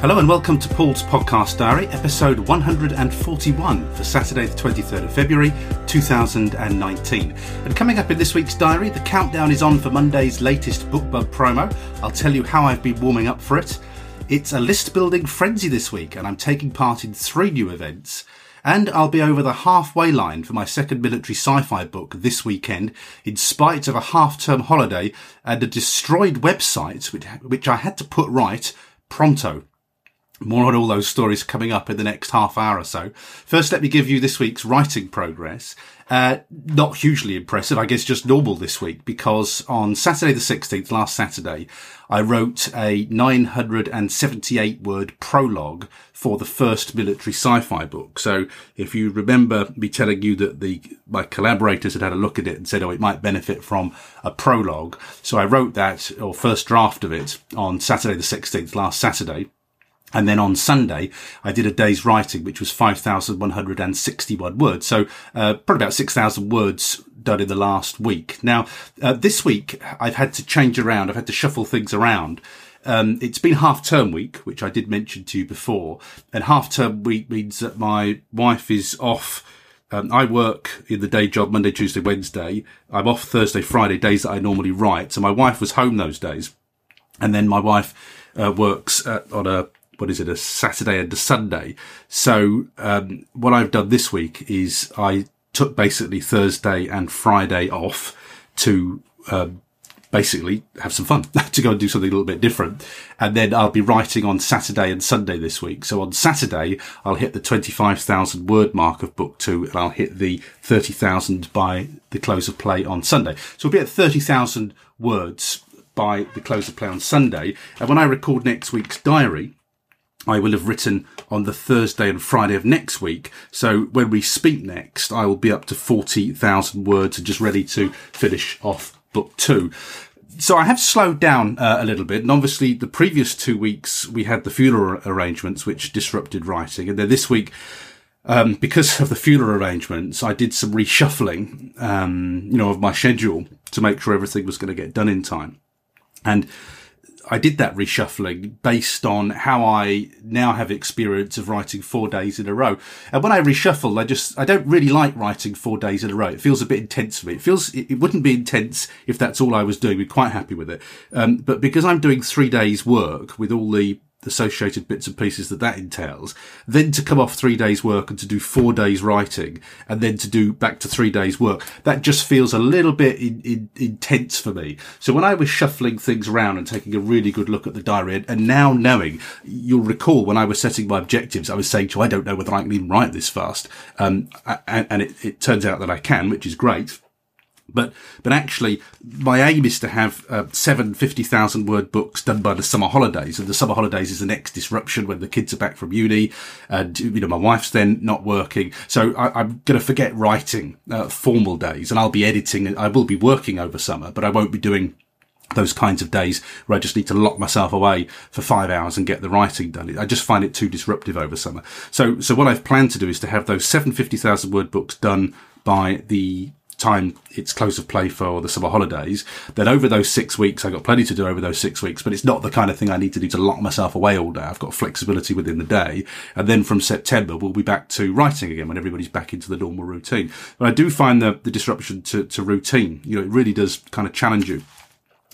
Hello and welcome to Paul's Podcast Diary, episode 141 for Saturday, the 23rd of February 2019. And coming up in this week's diary, the countdown is on for Monday's latest BookBub promo. I'll tell you how I've been warming up for it. It's a list building frenzy this week, and I'm taking part in three new events. And I'll be over the halfway line for my second military sci-fi book this weekend, in spite of a half-term holiday and a destroyed website, which, which I had to put right pronto. More on all those stories coming up in the next half hour or so. First, let me give you this week's writing progress. Uh, not hugely impressive, I guess just normal this week because on Saturday the 16th, last Saturday, I wrote a 978 word prologue for the first military sci-fi book. So if you remember me telling you that the, my collaborators had had a look at it and said, oh, it might benefit from a prologue. So I wrote that or first draft of it on Saturday the 16th, last Saturday. And then on Sunday, I did a day's writing, which was 5,161 words. So, uh, probably about 6,000 words done in the last week. Now, uh, this week, I've had to change around. I've had to shuffle things around. Um, it's been half term week, which I did mention to you before. And half term week means that my wife is off. Um, I work in the day job Monday, Tuesday, Wednesday. I'm off Thursday, Friday, days that I normally write. So my wife was home those days. And then my wife uh, works on a what is it, a Saturday and a Sunday. So um, what I've done this week is I took basically Thursday and Friday off to um, basically have some fun, to go and do something a little bit different. And then I'll be writing on Saturday and Sunday this week. So on Saturday, I'll hit the 25,000 word mark of book two and I'll hit the 30,000 by the close of play on Sunday. So we'll be at 30,000 words by the close of play on Sunday. And when I record next week's diary, I will have written on the Thursday and Friday of next week. So when we speak next, I will be up to 40,000 words and just ready to finish off book two. So I have slowed down uh, a little bit. And obviously the previous two weeks we had the funeral arrangements, which disrupted writing. And then this week, um, because of the funeral arrangements, I did some reshuffling, um, you know, of my schedule to make sure everything was going to get done in time. And I did that reshuffling based on how I now have experience of writing four days in a row. And when I reshuffle, I just, I don't really like writing four days in a row. It feels a bit intense for me. It feels, it, wouldn't be intense if that's all I was doing. We're quite happy with it. Um, but because I'm doing three days work with all the associated bits and pieces that that entails, then to come off three days work and to do four days writing and then to do back to three days work, that just feels a little bit in, in, intense for me. So when I was shuffling things around and taking a really good look at the diary and, and now knowing, you'll recall when I was setting my objectives, I was saying to you, I don't know whether I can even write this fast. Um, and, and it, it turns out that I can, which is great. But but actually, my aim is to have uh, seven 50,000 word books done by the summer holidays, and the summer holidays is the next disruption when the kids are back from uni, and you know my wife's then not working, so I, am going to forget writing uh, formal days, and I'll be editing. I will be working over summer, but I won't be doing those kinds of days where I just need to lock myself away for five hours and get the writing done. I just find it too disruptive over summer. So, so what I've planned to do is to have those 750,000 word books done by the time it's close of play for the summer holidays, then over those six weeks, I've got plenty to do over those six weeks, but it's not the kind of thing I need to do to lock myself away all day. I've got flexibility within the day. And then from September, we'll be back to writing again when everybody's back into the normal routine. But I do find the, the disruption to, to routine, you know, it really does kind of challenge you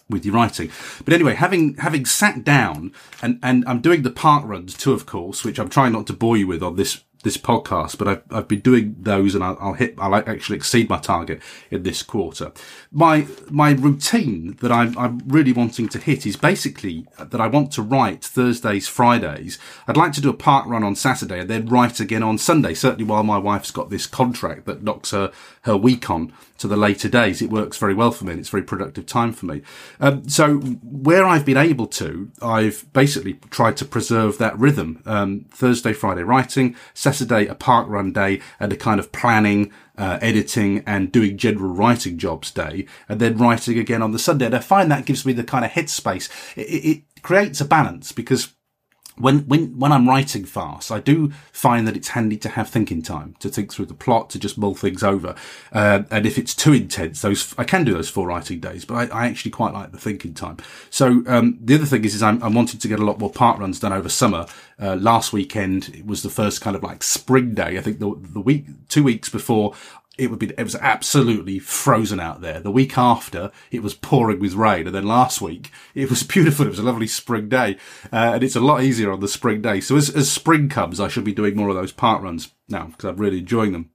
with your writing. But anyway, having having sat down and and I'm doing the park runs too, of course, which I'm trying not to bore you with on this this podcast, but I've, I've been doing those and I'll, I'll, hit, I'll actually exceed my target in this quarter. My, my routine that I'm, I'm really wanting to hit is basically that I want to write Thursdays, Fridays. I'd like to do a park run on Saturday and then write again on Sunday, certainly while my wife's got this contract that knocks her, her week on to the later days. It works very well for me and it's very productive time for me. Um, so where I've been able to, I've basically tried to preserve that rhythm. Um, Thursday, Friday writing, Saturday a park run day and a kind of planning, uh, editing and doing general writing jobs day and then writing again on the Sunday. And I find that gives me the kind of headspace. It, it creates a balance because when when when I'm writing fast, I do find that it's handy to have thinking time to think through the plot, to just mull things over. Uh, and if it's too intense, those I can do those four writing days, but I, I actually quite like the thinking time. So um, the other thing is, is I'm, I'm wanting to get a lot more park runs done over summer. Uh, last weekend it was the first kind of like spring day. I think the the week two weeks before it would be it was absolutely frozen out there. The week after, it was pouring with rain, and then last week it was beautiful. It was a lovely spring day, uh, and it's a lot easier on the spring day. So as as spring comes, I should be doing more of those park runs now because I'm really enjoying them.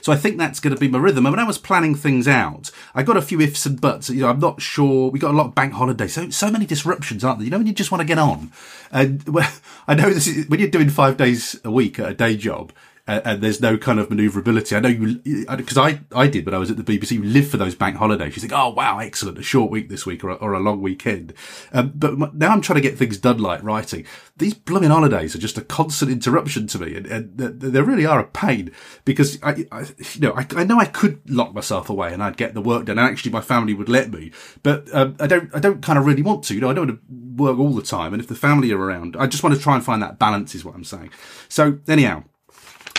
So I think that's going to be my rhythm. And when I was planning things out, I got a few ifs and buts. You know, I'm not sure. We got a lot of bank holidays, so so many disruptions, aren't there? You know, when you just want to get on. And well, I know this is when you're doing five days a week at a day job and, and there's no kind of maneuverability. I know you, because I, I did when I was at the BBC, you live for those bank holidays. You think, oh wow, excellent, a short week this week or a, or a long weekend. Um, but now I'm trying to get things done like writing. These blooming holidays are just a constant interruption to me and, and they really are a pain because I, I you know, I, I, know I could lock myself away and I'd get the work done and actually my family would let me, but um, I don't, I don't kind of really want to, you know, I don't want to work all the time. And if the family are around, I just want to try and find that balance is what I'm saying. So anyhow,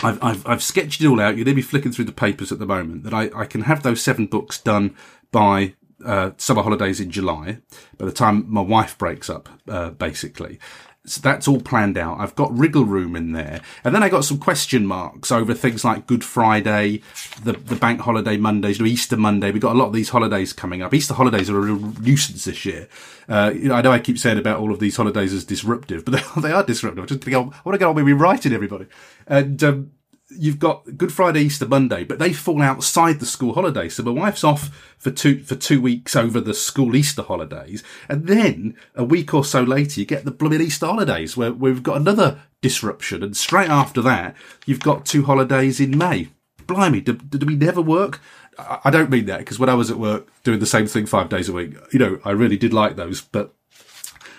I've, I've, I've sketched it all out. To be flicking through the papers at the moment that I, I can have those seven books done by uh, summer holidays in July, by the time my wife breaks up, uh, basically. So that's all planned out. I've got wriggle room in there. And then I got some question marks over things like Good Friday, the, the bank holiday Mondays, Easter Monday. We've got a lot of these holidays coming up. Easter holidays are a real nuisance this year. Uh, you know, I know I keep saying about all of these holidays as disruptive, but they, they are disruptive. I just think I want to get on with rewriting everybody. And, um, you've got Good Friday, Easter Monday, but they fall outside the school holidays. So my wife's off for two, for two weeks over the school Easter holidays. And then a week or so later, you get the blooming Easter holidays where, we've got another disruption. And straight after that, you've got two holidays in May. Blimey, do we never work? I don't mean that because when I was at work doing the same thing five days a week, you know, I really did like those, but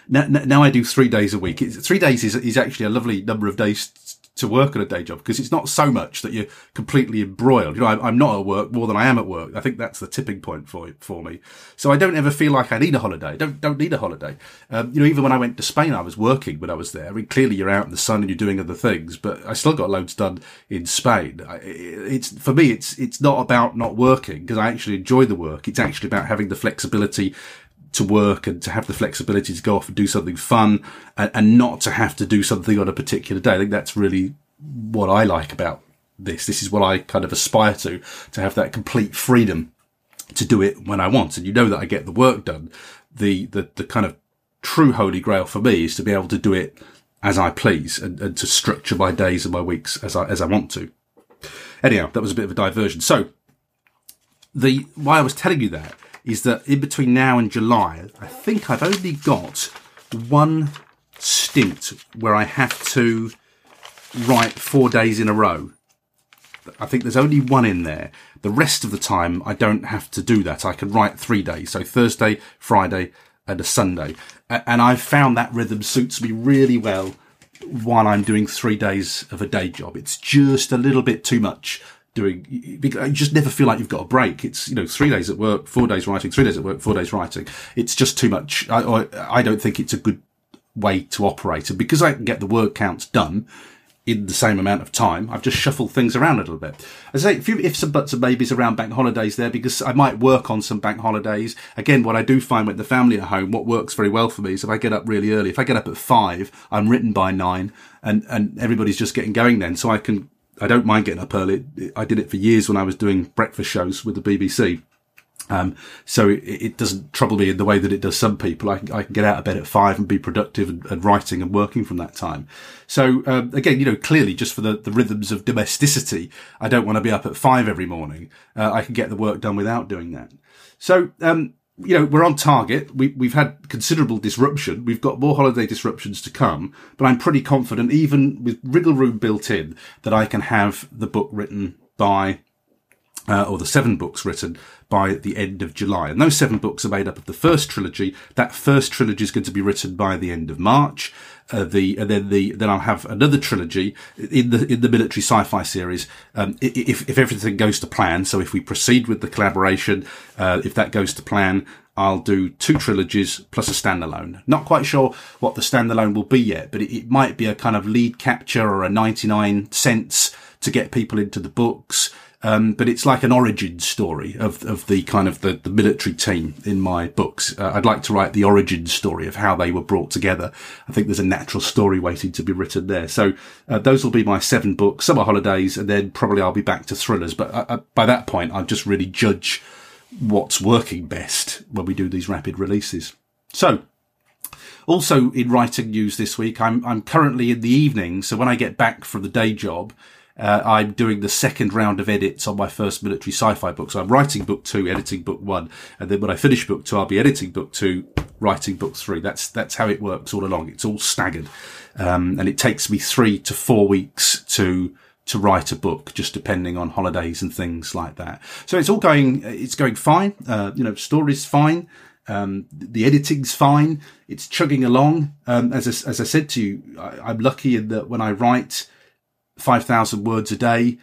now, now I do three days a week. Three days is, is actually a lovely number of days to work at a day job because it's not so much that you're completely embroiled. You know, I, am not at work more than I am at work. I think that's the tipping point for for me. So I don't ever feel like I need a holiday. Don't don't need a holiday. Um, you know, even when I went to Spain, I was working when I was there. I mean, clearly you're out in the sun and you're doing other things, but I still got loads done in Spain. I, it's for me, it's it's not about not working because I actually enjoy the work. It's actually about having the flexibility to work and to have the flexibility to go off and do something fun and, and, not to have to do something on a particular day. I think that's really what I like about this. This is what I kind of aspire to, to have that complete freedom to do it when I want. And you know that I get the work done. The, the, the kind of true holy grail for me is to be able to do it as I please and, and to structure my days and my weeks as I, as I want to. Anyhow, that was a bit of a diversion. So the, why I was telling you that is that in between now and July, I think I've only got one stint where I have to write four days in a row. I think there's only one in there. The rest of the time, I don't have to do that. I can write three days. So Thursday, Friday, and a Sunday. And I've found that rhythm suits me really well while I'm doing three days of a day job. It's just a little bit too much doing, you just never feel like you've got a break. It's, you know, three days at work, four days writing, three days at work, four days writing. It's just too much. I, I don't think it's a good way to operate. And because I can get the word counts done in the same amount of time, I've just shuffled things around a little bit. I say a few ifs and buts and maybes around bank holidays there because I might work on some bank holidays. Again, what I do find with the family at home, what works very well for me is if I get up really early, if I get up at five, I'm written by nine and, and everybody's just getting going then. So I can I don't mind getting up early. I did it for years when I was doing breakfast shows with the BBC. Um, so it, it, doesn't trouble me in the way that it does some people. I can, I can get out of bed at five and be productive and, and writing and working from that time. So, um, again, you know, clearly just for the, the rhythms of domesticity, I don't want to be up at five every morning. Uh, I can get the work done without doing that. So, um, you know, we're on target. We, we've had considerable disruption. We've got more holiday disruptions to come, but I'm pretty confident, even with wriggle room built in, that I can have the book written by uh, or the seven books written by the end of July. And those seven books are made up of the first trilogy. That first trilogy is going to be written by the end of March. Uh, the and then the then I'll have another trilogy in the in the military sci-fi series. Um, if if everything goes to plan, so if we proceed with the collaboration, uh, if that goes to plan, I'll do two trilogies plus a standalone. Not quite sure what the standalone will be yet, but it, it might be a kind of lead capture or a 99 cents to get people into the books. Um, but it's like an origin story of, of the kind of the, the military team in my books. Uh, I'd like to write the origin story of how they were brought together. I think there's a natural story waiting to be written there. So uh, those will be my seven books, summer holidays, and then probably I'll be back to thrillers. But uh, uh by that point, I'll just really judge what's working best when we do these rapid releases. So also in writing news this week, I'm, I'm currently in the evening. So when I get back from the day job, uh, I'm doing the second round of edits on my first military sci-fi book. So I'm writing book two, editing book one, and then when I finish book two, I'll be editing book two, writing book three. That's that's how it works all along. It's all staggered, um, and it takes me three to four weeks to to write a book, just depending on holidays and things like that. So it's all going, it's going fine. Uh, you know, story's fine. Um, the editing's fine. It's chugging along. Um, as I, as I said to you, I, am lucky in that when I write, 5,000 words a day.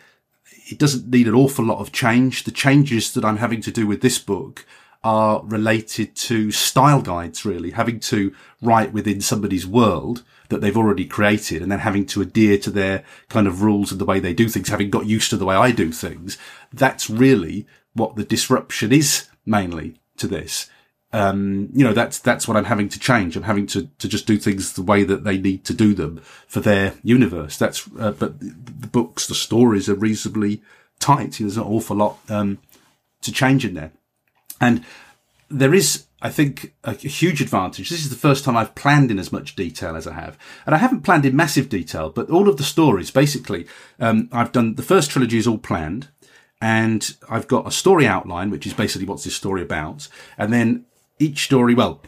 It doesn't need an awful lot of change. The changes that I'm having to do with this book are related to style guides, really, having to write within somebody's world that they've already created and then having to adhere to their kind of rules and the way they do things, having got used to the way I do things. That's really what the disruption is mainly to this um, you know, that's, that's what I'm having to change. I'm having to, to just do things the way that they need to do them for their universe. That's, uh, but the books, the stories are reasonably tight. There's an awful lot, um, to change in there. And there is, I think, a, a, huge advantage. This is the first time I've planned in as much detail as I have. And I haven't planned in massive detail, but all of the stories, basically, um, I've done, the first trilogy is all planned. And I've got a story outline, which is basically what's this story about. And then each story, well,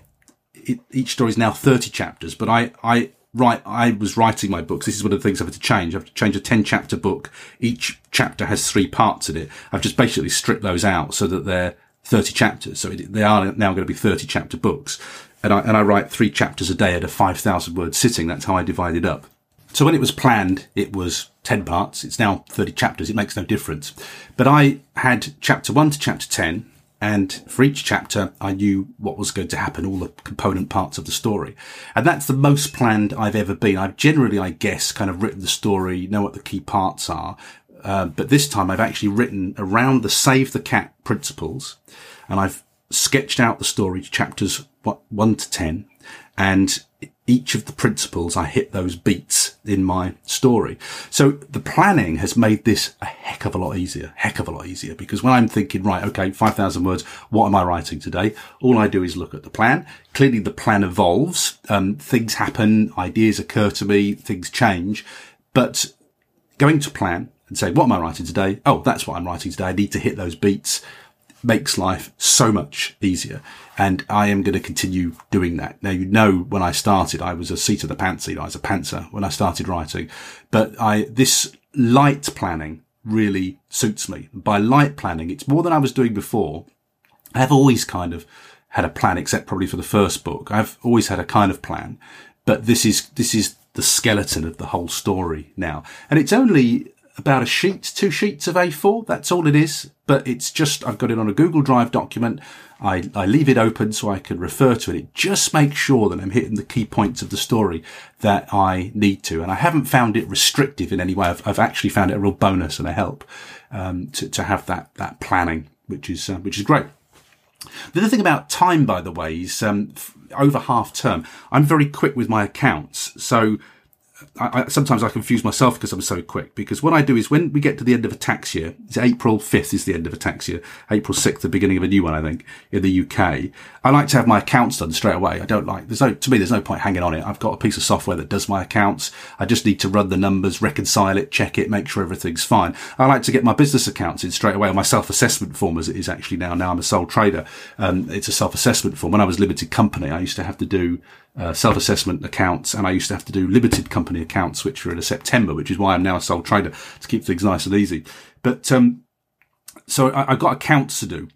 it, each story is now 30 chapters, but I, I, write, I was writing my books. This is one of the things I've had to change. I've to change a 10 chapter book. Each chapter has three parts in it. I've just basically stripped those out so that they're 30 chapters. So it, they are now going to be 30 chapter books. And I, and I write three chapters a day at a 5,000 word sitting. That's how I divide it up. So when it was planned, it was 10 parts. It's now 30 chapters. It makes no difference. But I had chapter one to chapter 10 and for each chapter, I knew what was going to happen, all the component parts of the story. And that's the most planned I've ever been. I've generally, I guess, kind of written the story, know what the key parts are. Uh, but this time I've actually written around the save the cat principles and I've sketched out the story chapters one to 10 and each of the principles, I hit those beats in my story. So the planning has made this a heck of a lot easier, heck of a lot easier because when I'm thinking, right, okay, 5,000 words, what am I writing today? All I do is look at the plan. Clearly the plan evolves. Um, things happen, ideas occur to me, things change, but going to plan and say, what am I writing today? Oh, that's what I'm writing today. I need to hit those beats makes life so much easier. And I am going to continue doing that. Now, you know, when I started, I was a seat of the pants I was a pantser when I started writing, but I, this light planning really suits me. By light planning, it's more than I was doing before. I have always kind of had a plan, except probably for the first book. I've always had a kind of plan, but this is, this is the skeleton of the whole story now. And it's only about a sheet, two sheets of A4. That's all it is. But it's just, I've got it on a Google Drive document. I, I leave it open so I can refer to it. It just makes sure that I'm hitting the key points of the story that I need to. And I haven't found it restrictive in any way. I've, I've actually found it a real bonus and a help, um, to, to have that, that planning, which is, uh, which is great. The other thing about time, by the way, is, um, over half term, I'm very quick with my accounts. So, I, I, sometimes I confuse myself because I'm so quick. Because what I do is when we get to the end of a tax year, it's April 5th is the end of a tax year, April 6th, the beginning of a new one, I think, in the UK. I like to have my accounts done straight away. I don't like, there's no, to me, there's no point hanging on it. I've got a piece of software that does my accounts. I just need to run the numbers, reconcile it, check it, make sure everything's fine. I like to get my business accounts in straight away. My self-assessment form as it is actually now. Now I'm a sole trader. Um, it's a self-assessment form. When I was limited company, I used to have to do uh, self-assessment accounts and I used to have to do limited company accounts, which were in a September, which is why I'm now a sole trader to keep things nice and easy. But, um, so I, have got accounts to do.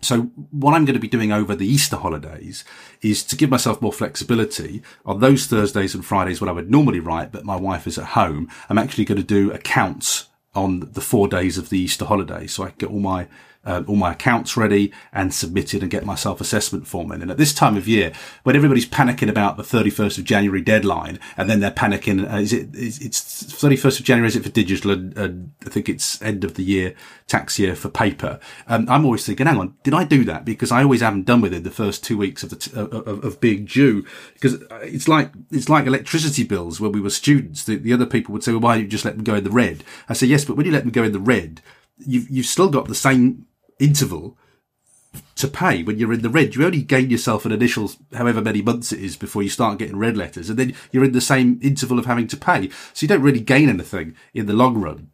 So what I'm going to be doing over the Easter holidays is to give myself more flexibility on those Thursdays and Fridays when I would normally write, but my wife is at home. I'm actually going to do accounts on the four days of the Easter holiday. So I can get all my uh, all my accounts ready and submitted and get my self-assessment form in. And at this time of year, when everybody's panicking about the 31st of January deadline, and then they're panicking, uh, is it, is, it's 31st of January, is it for digital? And, and, I think it's end of the year, tax year for paper. Um, I'm always thinking, hang on, did I do that? Because I always haven't done with it the first two weeks of the, t- of, of, being due. Because it's like, it's like electricity bills when we were students. The, the other people would say, well, why don't you just let them go in the red? I say, yes, but when you let them go in the red, you've, you've still got the same interval to pay when you're in the red. You only gain yourself an initial however many months it is before you start getting red letters. And then you're in the same interval of having to pay. So you don't really gain anything in the long run.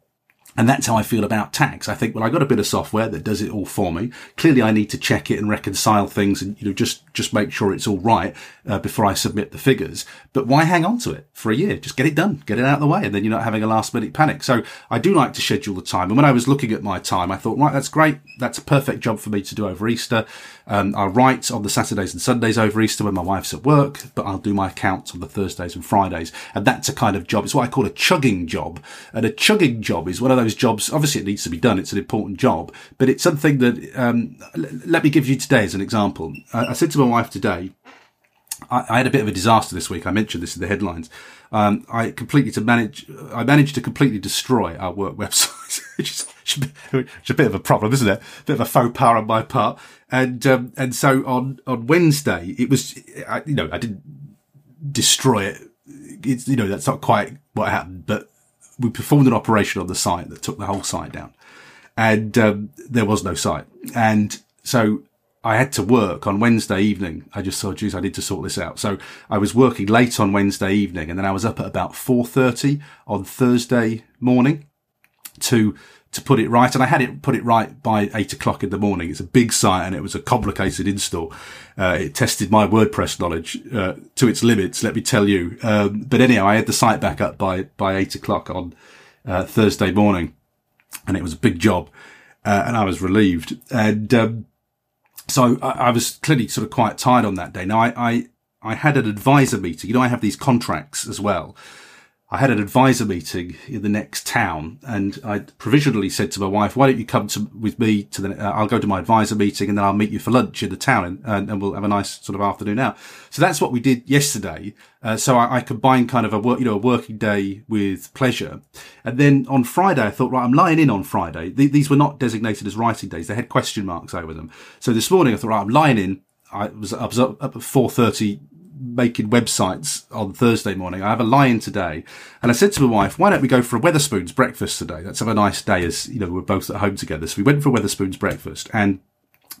And that's how I feel about tax. I think, well, I got a bit of software that does it all for me. Clearly, I need to check it and reconcile things and, you know, just, just make sure it's all right uh, before I submit the figures. But why hang on to it for a year? Just get it done, get it out of the way. And then you're not having a last minute panic. So I do like to schedule the time. And when I was looking at my time, I thought, right, that's great. That's a perfect job for me to do over Easter. Um, I'll write on the Saturdays and Sundays over Easter when my wife's at work, but I'll do my accounts on the Thursdays and Fridays. And that's a kind of job. It's what I call a chugging job. And a chugging job is one of those jobs. Obviously, it needs to be done. It's an important job, but it's something that, um, l- let me give you today as an example. I, I said to my wife today, I, I, had a bit of a disaster this week. I mentioned this in the headlines. Um, I completely to manage, I managed to completely destroy our work website. it's, it's a bit of a problem, isn't it? A bit of a faux pas on my part. And, um, and so on, on Wednesday, it was, I, you know, I didn't destroy it. It's, you know, that's not quite what happened, but we performed an operation on the site that took the whole site down and, um, there was no site. And so I had to work on Wednesday evening. I just thought, geez, I need to sort this out. So I was working late on Wednesday evening and then I was up at about 4.30 on Thursday morning to, to put it right. And I had it put it right by eight o'clock in the morning. It's a big site and it was a complicated install. Uh, it tested my WordPress knowledge, uh, to its limits, let me tell you. Um, but anyhow, I had the site back up by, by eight o'clock on, uh, Thursday morning and it was a big job. Uh, and I was relieved. And, um, so I, I, was clearly sort of quite tired on that day. Now I, I, I had an advisor meeting. You know, I have these contracts as well. I had an advisor meeting in the next town and I provisionally said to my wife, why don't you come to, with me to the, uh, I'll go to my advisor meeting and then I'll meet you for lunch in the town and, and, and we'll have a nice sort of afternoon out. So that's what we did yesterday. Uh, so I, I, combined kind of a work, you know, a working day with pleasure. And then on Friday, I thought, right, I'm lying in on Friday. Th- these were not designated as writing days. They had question marks over them. So this morning I thought, right, I'm lying in. I was, up, up at 4.30 making websites on Thursday morning. I have a lie-in today. And I said to my wife, why don't we go for a Wetherspoons breakfast today? Let's have a nice day as, you know, we're both at home together. So we went for a Wetherspoons breakfast and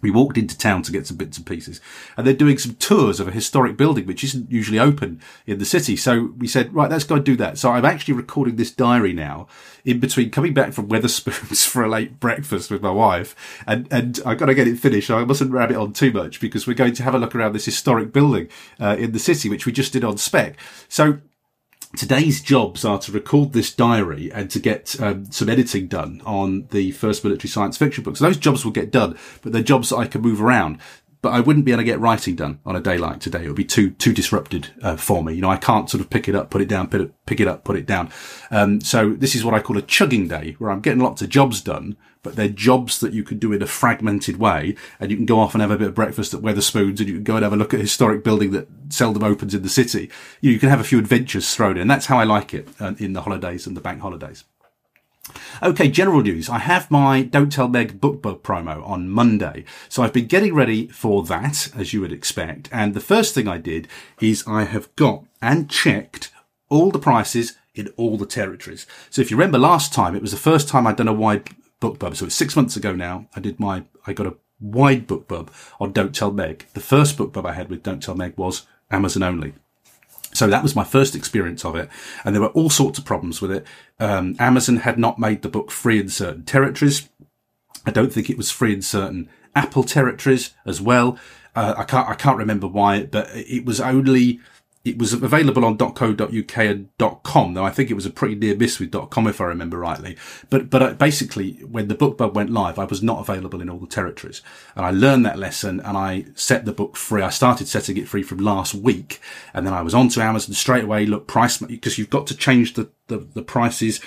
we walked into town to get some bits and pieces and they're doing some tours of a historic building, which isn't usually open in the city. So we said, right, let's go and do that. So I'm actually recording this diary now in between coming back from Wetherspoons for a late breakfast with my wife. And, and I got to get it finished. I mustn't wrap it on too much because we're going to have a look around this historic building, uh, in the city, which we just did on spec. So today's jobs are to record this diary and to get um, some editing done on the first military science fiction book. So those jobs will get done, but they're jobs that I can move around. But I wouldn't be able to get writing done on a day like today. It would be too too disrupted uh, for me. You know, I can't sort of pick it up, put it down, pick it, pick it up, put it down. Um, so this is what I call a chugging day, where I'm getting lots of jobs done, but they're jobs that you could do in a fragmented way. And you can go off and have a bit of breakfast at Wetherspoons and you can go and have a look at a historic building that seldom opens in the city. You can have a few adventures thrown in. That's how I like it uh, in the holidays and the bank holidays. Okay, general news. I have my Don't Tell Meg BookBub promo on Monday. So I've been getting ready for that, as you would expect. And the first thing I did is I have got and checked all the prices in all the territories. So if you remember last time, it was the first time I'd done a wide BookBub. So it's six months ago now. I did my, I got a wide BookBub on Don't Tell Meg. The first BookBub I had with Don't Tell Meg was Amazon only. So that was my first experience of it. And there were all sorts of problems with it. Um, Amazon had not made the book free in certain territories. I don't think it was free in certain Apple territories as well. Uh, I can't, I can't remember why, but it was only it was available on .co.uk and .com, though I think it was a pretty near miss with .com if I remember rightly. But but uh, basically, when the book BookBub went live, I was not available in all the territories, and I learned that lesson and I set the book free. I started setting it free from last week, and then I was on to Amazon straight away. Look, price because you've got to change the, the the prices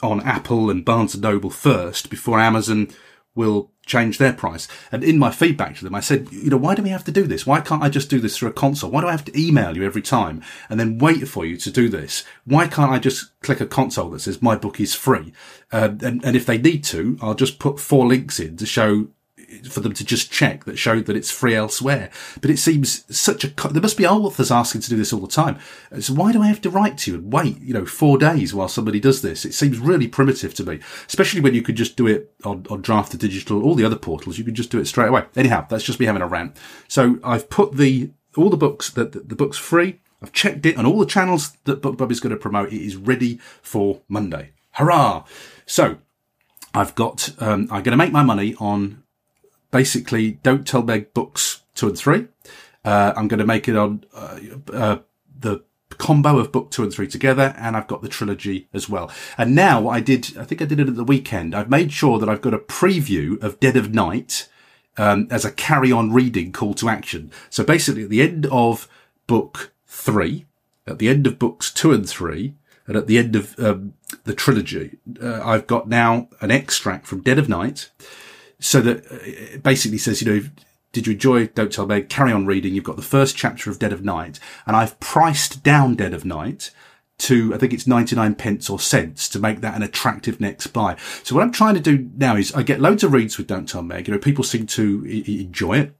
on Apple and Barnes and Noble first before Amazon will change their price. And in my feedback to them, I said, you know, why do we have to do this? Why can't I just do this through a console? Why do I have to email you every time and then wait for you to do this? Why can't I just click a console that says my book is free? Uh, and, and if they need to, I'll just put four links in to show for them to just check that showed that it's free elsewhere. But it seems such a, there must be authors asking to do this all the time. So why do I have to write to you and wait, you know, four days while somebody does this? It seems really primitive to me, especially when you could just do it on, on Draft2Digital, all the other portals, you could just do it straight away. Anyhow, that's just me having a rant. So I've put the, all the books that the, the book's free. I've checked it on all the channels that BookBub is going to promote. It is ready for Monday. Hurrah! So I've got, um, I'm going to make my money on basically Don't Tell Meg books two and three. Uh, I'm going to make it on uh, uh, the combo of book two and three together, and I've got the trilogy as well. And now I did, I think I did it at the weekend. I've made sure that I've got a preview of Dead of Night um, as a carry-on reading call to action. So basically, at the end of book three, at the end of books two and three, and at the end of um, the trilogy, uh, I've got now an extract from Dead of Night so that uh, it basically says, you know, did you enjoy Don't Tell Meg? Carry on reading. You've got the first chapter of Dead of Night, and I've priced down Dead of Night to I think it's 99 pence or cents to make that an attractive next buy. So what I'm trying to do now is I get loads of reads with Don't Tell Meg. You know, people seem to enjoy it.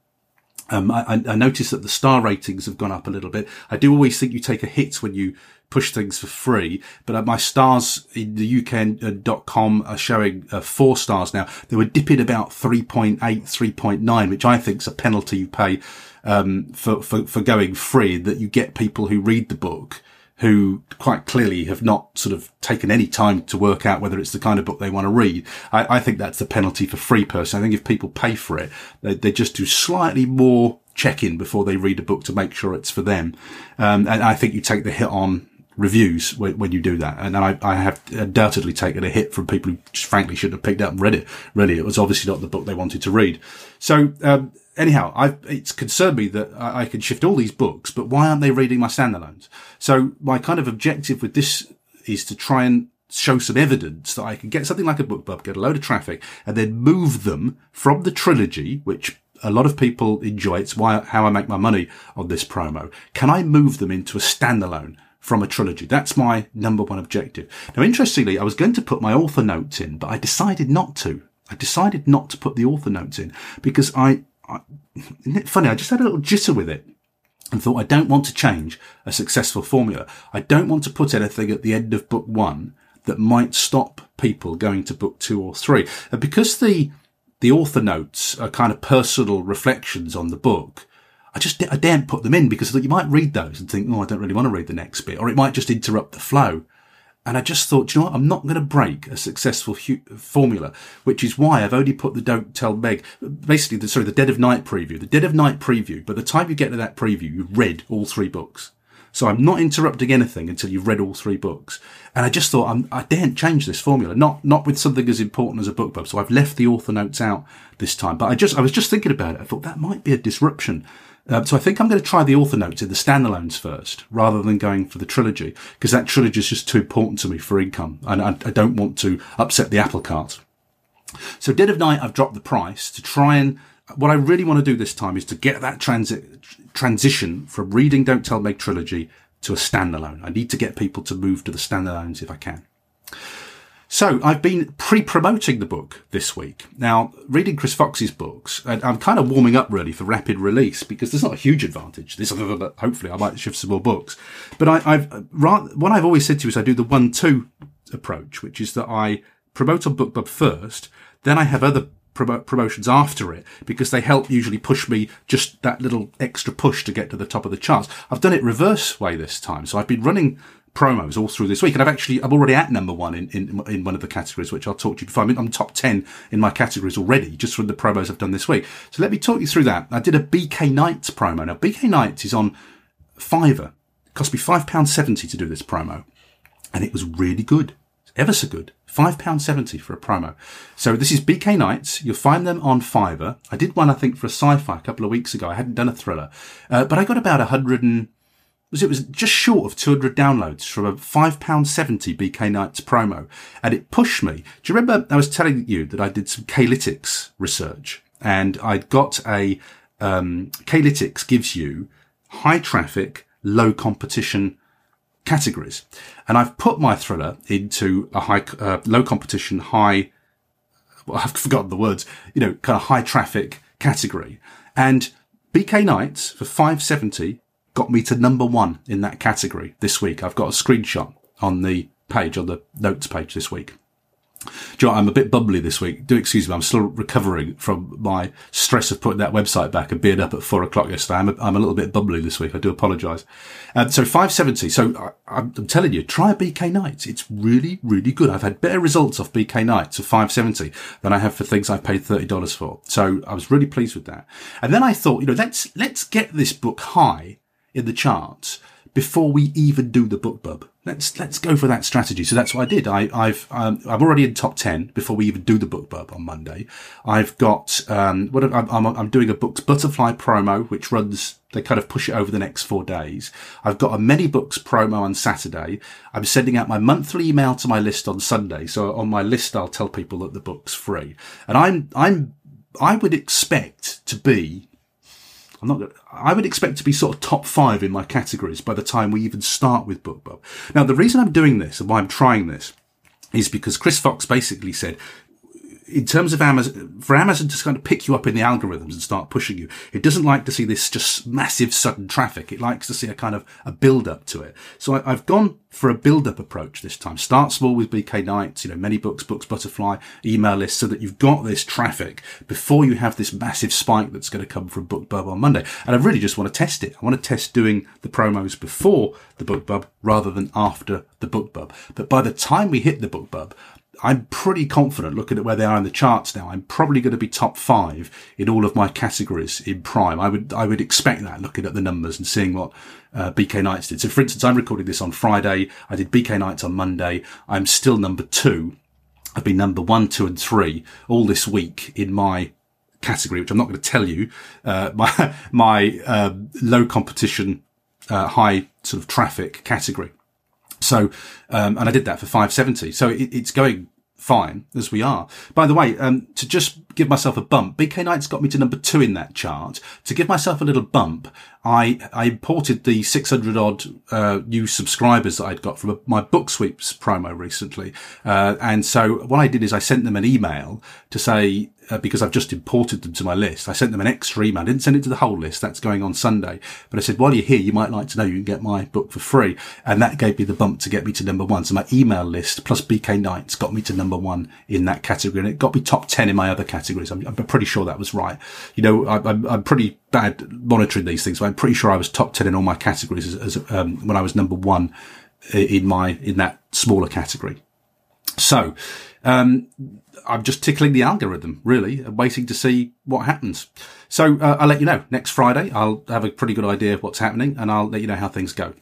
Um, I, I noticed that the star ratings have gone up a little bit. I do always think you take a hit when you push things for free. But uh, my stars in the UK.com are showing uh, four stars now. They were dipping about 3.8, 3.9, which I think is a penalty you pay um, for, for, for going free, that you get people who read the book who quite clearly have not sort of taken any time to work out whether it's the kind of book they want to read. I, I think that's the penalty for free person. I think if people pay for it, they, they just do slightly more check in before they read a book to make sure it's for them. Um, and I think you take the hit on reviews when, when, you do that. And I, I, have undoubtedly taken a hit from people who just frankly shouldn't have picked up and read it. Really, it was obviously not the book they wanted to read. So, um, anyhow, I've, it's concerned me that I, I can shift all these books, but why aren't they reading my standalones? So my kind of objective with this is to try and show some evidence that I can get something like a book BookBub, get a load of traffic, and then move them from the trilogy, which a lot of people enjoy. It's why, how I make my money on this promo. Can I move them into a standalone? From a trilogy. That's my number one objective. Now, interestingly, I was going to put my author notes in, but I decided not to. I decided not to put the author notes in because I, I isn't it funny? I just had a little jitter with it and thought I don't want to change a successful formula. I don't want to put anything at the end of book one that might stop people going to book two or three. And because the, the author notes are kind of personal reflections on the book, I just I daren't put them in because you might read those and think, oh, I don't really want to read the next bit, or it might just interrupt the flow. And I just thought, you know what? I'm not going to break a successful hu- formula, which is why I've only put the Don't Tell Meg, basically, the, sorry, the Dead of Night preview, the Dead of Night preview. By the time you get to that preview, you've read all three books. So I'm not interrupting anything until you've read all three books. And I just thought I'm, I daren't change this formula, not, not with something as important as a BookBub. So I've left the author notes out this time, but I just, I was just thinking about it. I thought that might be a disruption uh, so I think I'm going to try the author notes in the standalones first, rather than going for the trilogy, because that trilogy is just too important to me for income, and I, I, don't want to upset the apple cart. So Dead of Night, I've dropped the price to try and. What I really want to do this time is to get that transi- transition from reading Don't Tell Meg trilogy to a standalone. I need to get people to move to the standalones if I can. So I've been pre-promoting the book this week. Now, reading Chris Fox's books, and I'm kind of warming up really for rapid release because there's not a huge advantage. This, hopefully, I might shift some more books. But I, have what I've always said to you is I do the one-two approach, which is that I promote on BookBub first, then I have other promotions after it because they help usually push me just that little extra push to get to the top of the charts. I've done it reverse way this time. So I've been running promos all through this week. And I've actually, I'm already at number one in, in, in one of the categories, which I'll talk to you before. I'm, I'm top 10 in my categories already, just from the promos I've done this week. So let me talk you through that. I did a BK Nights promo. Now, BK Nights is on Fiverr. cost me £5.70 to do this promo. And it was really good. Ever so good. £5.70 for a promo. So this is BK Nights. You'll find them on Fiverr. I did one, I think, for a sci-fi a couple of weeks ago. I hadn't done a thriller. Uh, but I got about a hundred and, was it was just short of 200 downloads from a £5.70 BK Nights promo. And it pushed me. Do you remember I was telling you that I did some K-Lytics research and I'd got a, um, K-Lytics gives you high traffic, low competition categories. And I've put my thriller into a high, uh, low competition, high, well, I've forgotten the words, you know, kind of high traffic category. And BK Nights for 570 got me to number one in that category this week. I've got a screenshot on the page, on the notes page this week. You know, I'm a bit bubbly this week. Do excuse me. I'm still recovering from my stress of putting that website back and being up at four o'clock yesterday. I'm a, I'm a little bit bubbly this week. I do apologise. Um, so 570. So I, am telling you, try BK Nights. It's really, really good. I've had better results off BK Nights of 570 than I have for things I've paid $30 for. So I was really pleased with that. And then I thought, you know, let's, let's get this book high in the charts before we even do the BookBub. Let's let's go for that strategy. So that's what I did. I, I've um, I'm already in top ten before we even do the BookBub on Monday. I've got um, what I'm, I'm, I'm doing a books butterfly promo which runs. They kind of push it over the next four days. I've got a ManyBooks promo on Saturday. I'm sending out my monthly email to my list on Sunday. So on my list, I'll tell people that the book's free. And I'm I'm I would expect to be I'm not. I would expect to be sort of top five in my categories by the time we even start with BookBub. Now, the reason I'm doing this and why I'm trying this is because Chris Fox basically said in terms of Amazon, for Amazon to kind of pick you up in the algorithms and start pushing you, it doesn't like to see this just massive sudden traffic. It likes to see a kind of a build up to it. So I, have gone for a build up approach this time. Start small with BK Nights, you know, ManyBooks, books, butterfly, email list so that you've got this traffic before you have this massive spike that's going to come from BookBub on Monday. And I really just want to test it. I want to test doing the promos before the BookBub rather than after the BookBub. But by the time we hit the BookBub, I'm pretty confident looking at where they are in the charts now. I'm probably going to be top five in all of my categories in Prime. I would, I would expect that looking at the numbers and seeing what uh, BK Nights did. So for instance, I'm recording this on Friday. I did BK Nights on Monday. I'm still number two. I've been number one, two and three all this week in my category, which I'm not going to tell you, uh, my, my, uh, low competition, uh, high sort of traffic category. So, um, and I did that for 570. So it, it's going fine as we are. By the way, um, to just give myself a bump, BK Nights got me to number two in that chart. To give myself a little bump, I, I imported the 600 odd, uh, new subscribers that I'd got from my BookSweeps promo recently. Uh, and so what I did is I sent them an email to say, uh, because I've just imported them to my list. I sent them an extra email. I didn't send it to the whole list. That's going on Sunday. But I said, while you're here, you might like to know you can get my book for free. And that gave me the bump to get me to number one. So my email list plus BK Nights got me to number one in that category. And it got me top 10 in my other categories. I'm, I'm pretty sure that was right. You know, I, I'm, I'm pretty bad monitoring these things, but I'm pretty sure I was top 10 in all my categories as, as um, when I was number one in my, in that smaller category. So, um, I'm just tickling the algorithm, really, waiting to see what happens. So uh, I'll let you know next Friday. I'll have a pretty good idea of what's happening, and I'll let you know how things go.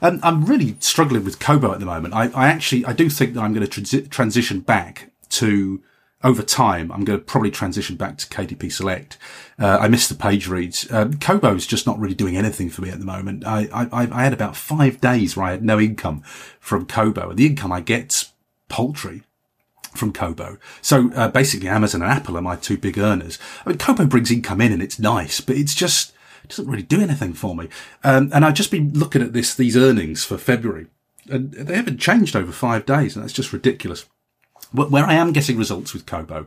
Um, I'm really struggling with Kobo at the moment. I, I actually, I do think that I'm going to transi- transition back to over time, I'm going to probably transition back to KDP Select. Uh, I missed the page reads. Um, Kobo's just not really doing anything for me at the moment. I, I, I had about five days where I had no income from Kobo and the income I get's paltry from Kobo. So uh, basically, Amazon and Apple are my two big earners. I mean, Kobo brings income in and it's nice, but it's just it doesn't really do anything for me. Um, and I've just been looking at this these earnings for February, and they haven't changed over five days, and that's just ridiculous. Where I am getting results with Kobo,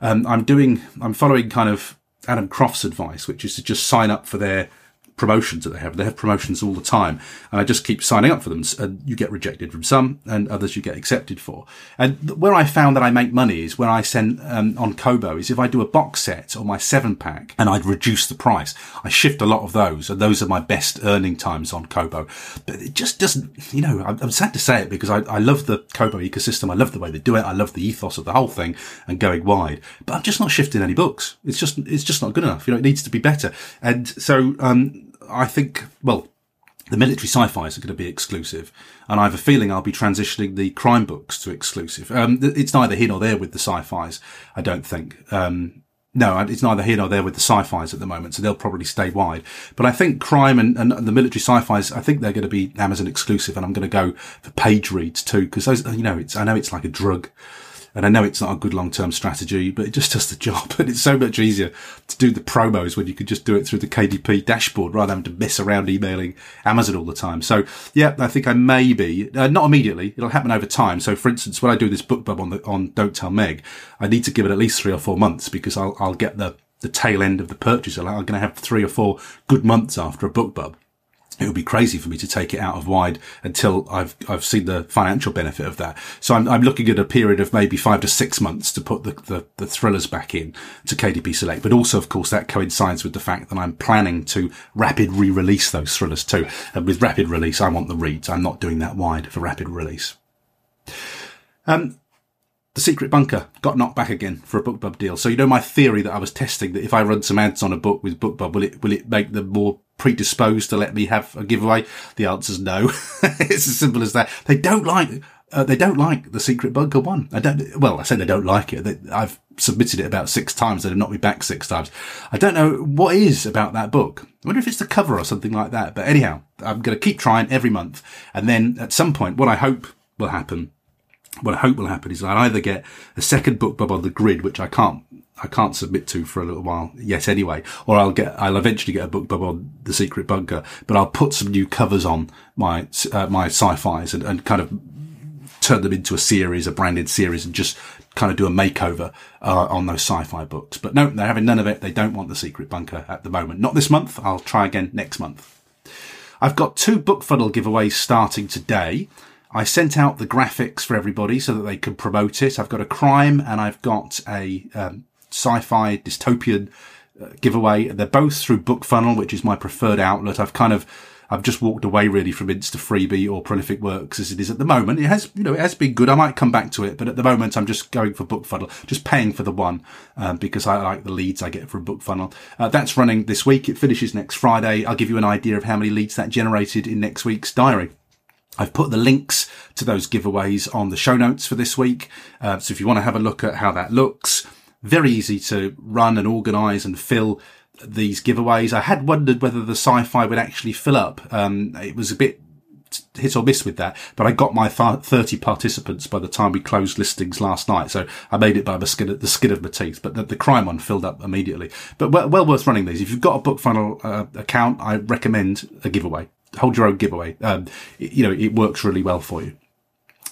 um, I'm doing, I'm following kind of Adam Croft's advice, which is to just sign up for their promotions that they have. They have promotions all the time, and I just keep signing up for them. And you get rejected from some, and others you get accepted for. And where I found that I make money is when I send um, on Kobo is if I do a box set or my seven pack, and I'd reduce the price. I shift a lot of those, and those are my best earning times on Kobo. But it just doesn't, you know. I'm, sad to say it because I, I love the Kobo ecosystem. I love the way they do it. I love the ethos of the whole thing and going wide. But I'm just not shifting any books. It's just it's just not good enough. You know, it needs to be better. And so um, I think, well, the military sci-fis are going to be exclusive, and I have a feeling I'll be transitioning the crime books to exclusive. Um, it's neither here nor there with the sci-fis, I don't think. Um, no, it's neither here nor there with the sci-fis at the moment, so they'll probably stay wide. But I think crime and, and the military sci-fis, I think they're going to be Amazon exclusive, and I'm going to go for page reads too, because those, you know, it's I know it's like a drug. And I know it's not a good long-term strategy, but it just does the job. And it's so much easier to do the promos when you could just do it through the KDP dashboard rather than to mess around emailing Amazon all the time. So yeah, I think I may be, uh, not immediately. It'll happen over time. So for instance, when I do this BookBub on the, on Don't Tell Meg, I need to give it at least three or four months because I'll, I'll get the, the tail end of the purchase. I'm going to have three or four good months after a BookBub it would be crazy for me to take it out of wide until I've I've seen the financial benefit of that. So I'm I'm looking at a period of maybe five to six months to put the, the, the thrillers back in to KDP Select. But also, of course, that coincides with the fact that I'm planning to rapid re-release those thrillers too. And with rapid release, I want the reads. I'm not doing that wide for rapid release. Um, the Secret Bunker got knocked back again for a BookBub deal. So you know my theory that I was testing that if I run some ads on a book with BookBub, will it will it make them more predisposed to let me have a giveaway? The answer is no. it's as simple as that. They don't like uh, they don't like the Secret Bunker one. I don't. Well, I say they don't like it. They, I've submitted it about six times. They've knocked me back six times. I don't know what is about that book. I wonder if it's the cover or something like that. But anyhow, I'm going to keep trying every month, and then at some point, what I hope will happen what I hope will happen is I'll either get a second book BookBub on the grid, which I can't, I can't submit to for a little while yet anyway, or I'll get, I'll eventually get a book BookBub on the secret bunker, but I'll put some new covers on my, uh, my sci-fis and, and kind of turn them into a series, a branded series and just kind of do a makeover uh, on those sci-fi books. But no, they're having none of it. They don't want the secret bunker at the moment. Not this month. I'll try again next month. I've got two BookFunnel giveaways starting today. I sent out the graphics for everybody so that they could promote it. I've got a crime and I've got a um, sci-fi dystopian uh, giveaway. They're both through BookFunnel, which is my preferred outlet. I've kind of I've just walked away really from Instafreebie or Prolific Works as it is at the moment. It has, you know, it has been good. I might come back to it, but at the moment I'm just going for BookFunnel, just paying for the one, um, because I like the leads I get from BookFunnel. Uh, that's running this week. It finishes next Friday. I'll give you an idea of how many leads that generated in next week's diary. I've put the links to those giveaways on the show notes for this week. Uh, so if you want to have a look at how that looks, very easy to run and organize and fill these giveaways. I had wondered whether the sci-fi would actually fill up. Um, it was a bit hit or miss with that, but I got my 30 participants by the time we closed listings last night. So I made it by the skin of, the skin of my teeth, but the, the crime one filled up immediately. But well, well worth running these. If you've got a BookFunnel uh, account, I recommend a giveaway hold your own giveaway. Um, you know, it works really well for you.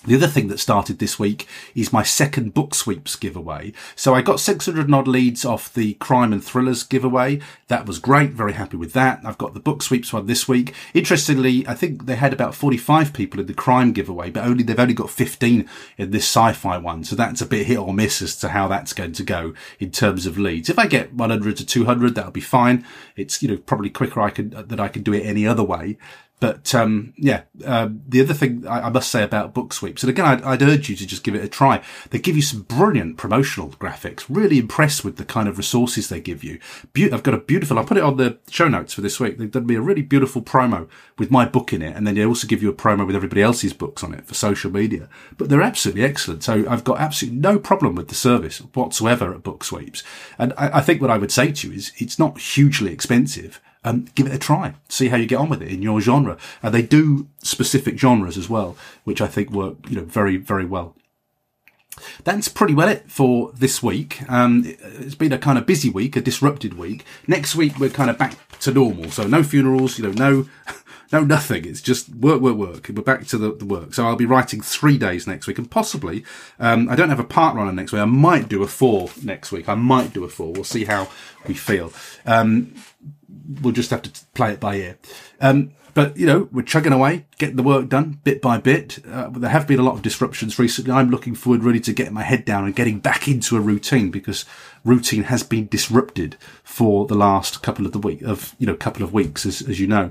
The other thing that started this week is my second BookSweeps giveaway. So I got 600 odd leads off the crime and thrillers giveaway. That was great. Very happy with that. I've got the BookSweeps one this week. Interestingly, I think they had about 45 people in the crime giveaway, but only, they've only got 15 in this sci-fi one. So that's a bit hit or miss as to how that's going to go in terms of leads. If I get 100 to 200, that'll be fine. It's, you know, probably quicker I could, that I can do it any other way. But um, yeah, um, the other thing I, I, must say about BookSweeps, and again, I'd, I'd, urge you to just give it a try. They give you some brilliant promotional graphics. Really impressed with the kind of resources they give you. Be- I've got a beautiful. I'll put it on the show notes for this week. They've done me a really beautiful promo with my book in it, and then they also give you a promo with everybody else's books on it for social media. But they're absolutely excellent. So I've got absolutely no problem with the service whatsoever at BookSweeps. And I, I think what I would say to you is it's not hugely expensive um, give it a try. See how you get on with it in your genre. And they do specific genres as well, which I think work, you know, very, very well. That's pretty well it for this week. Um, it's been a kind of busy week, a disrupted week. Next week we're kind of back to normal, so no funerals, you know, no, no nothing. It's just work, work, work. We're back to the, the work. So I'll be writing three days next week, and possibly um, I don't have a partner on next week. I might do a four next week. I might do a four. We'll see how we feel. Um, we'll just have to play it by ear. Um, but you know, we're chugging away, getting the work done bit by bit. Uh, there have been a lot of disruptions recently. I'm looking forward really to getting my head down and getting back into a routine because routine has been disrupted for the last couple of the week of, you know, couple of weeks, as, as you know.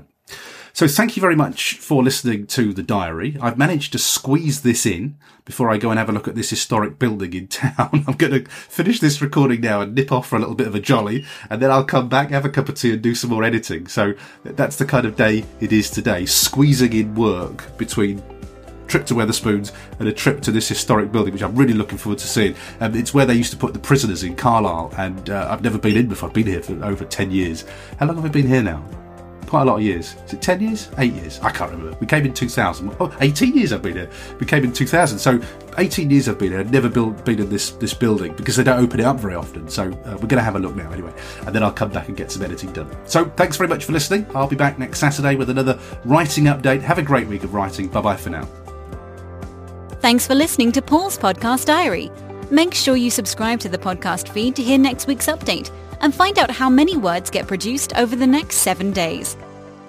So thank you very much for listening to the diary. I've managed to squeeze this in before I go and have a look at this historic building in town. I'm going to finish this recording now and nip off for a little bit of a jolly, and then I'll come back, have a cup of tea, and do some more editing. So that's the kind of day it is today, squeezing in work between trip to Wetherspoons and a trip to this historic building, which I'm really looking forward to seeing. Um, it's where they used to put the prisoners in Carlisle, and uh, I've never been in before. I've been here for over 10 years. How long have I been here now? Quite a lot of years. Is it 10 years? 8 years? I can't remember. We came in 2000. Oh, 18 years I've been here. We came in 2000. So 18 years I've been here. I've never built, been in this, this building because they don't open it up very often. So uh, we're going to have a look now anyway. And then I'll come back and get some editing done. So thanks very much for listening. I'll be back next Saturday with another writing update. Have a great week of writing. Bye bye for now. Thanks for listening to Paul's Podcast Diary. Make sure you subscribe to the podcast feed to hear next week's update and find out how many words get produced over the next seven days.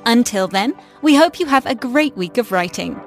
Until then, we hope you have a great week of writing.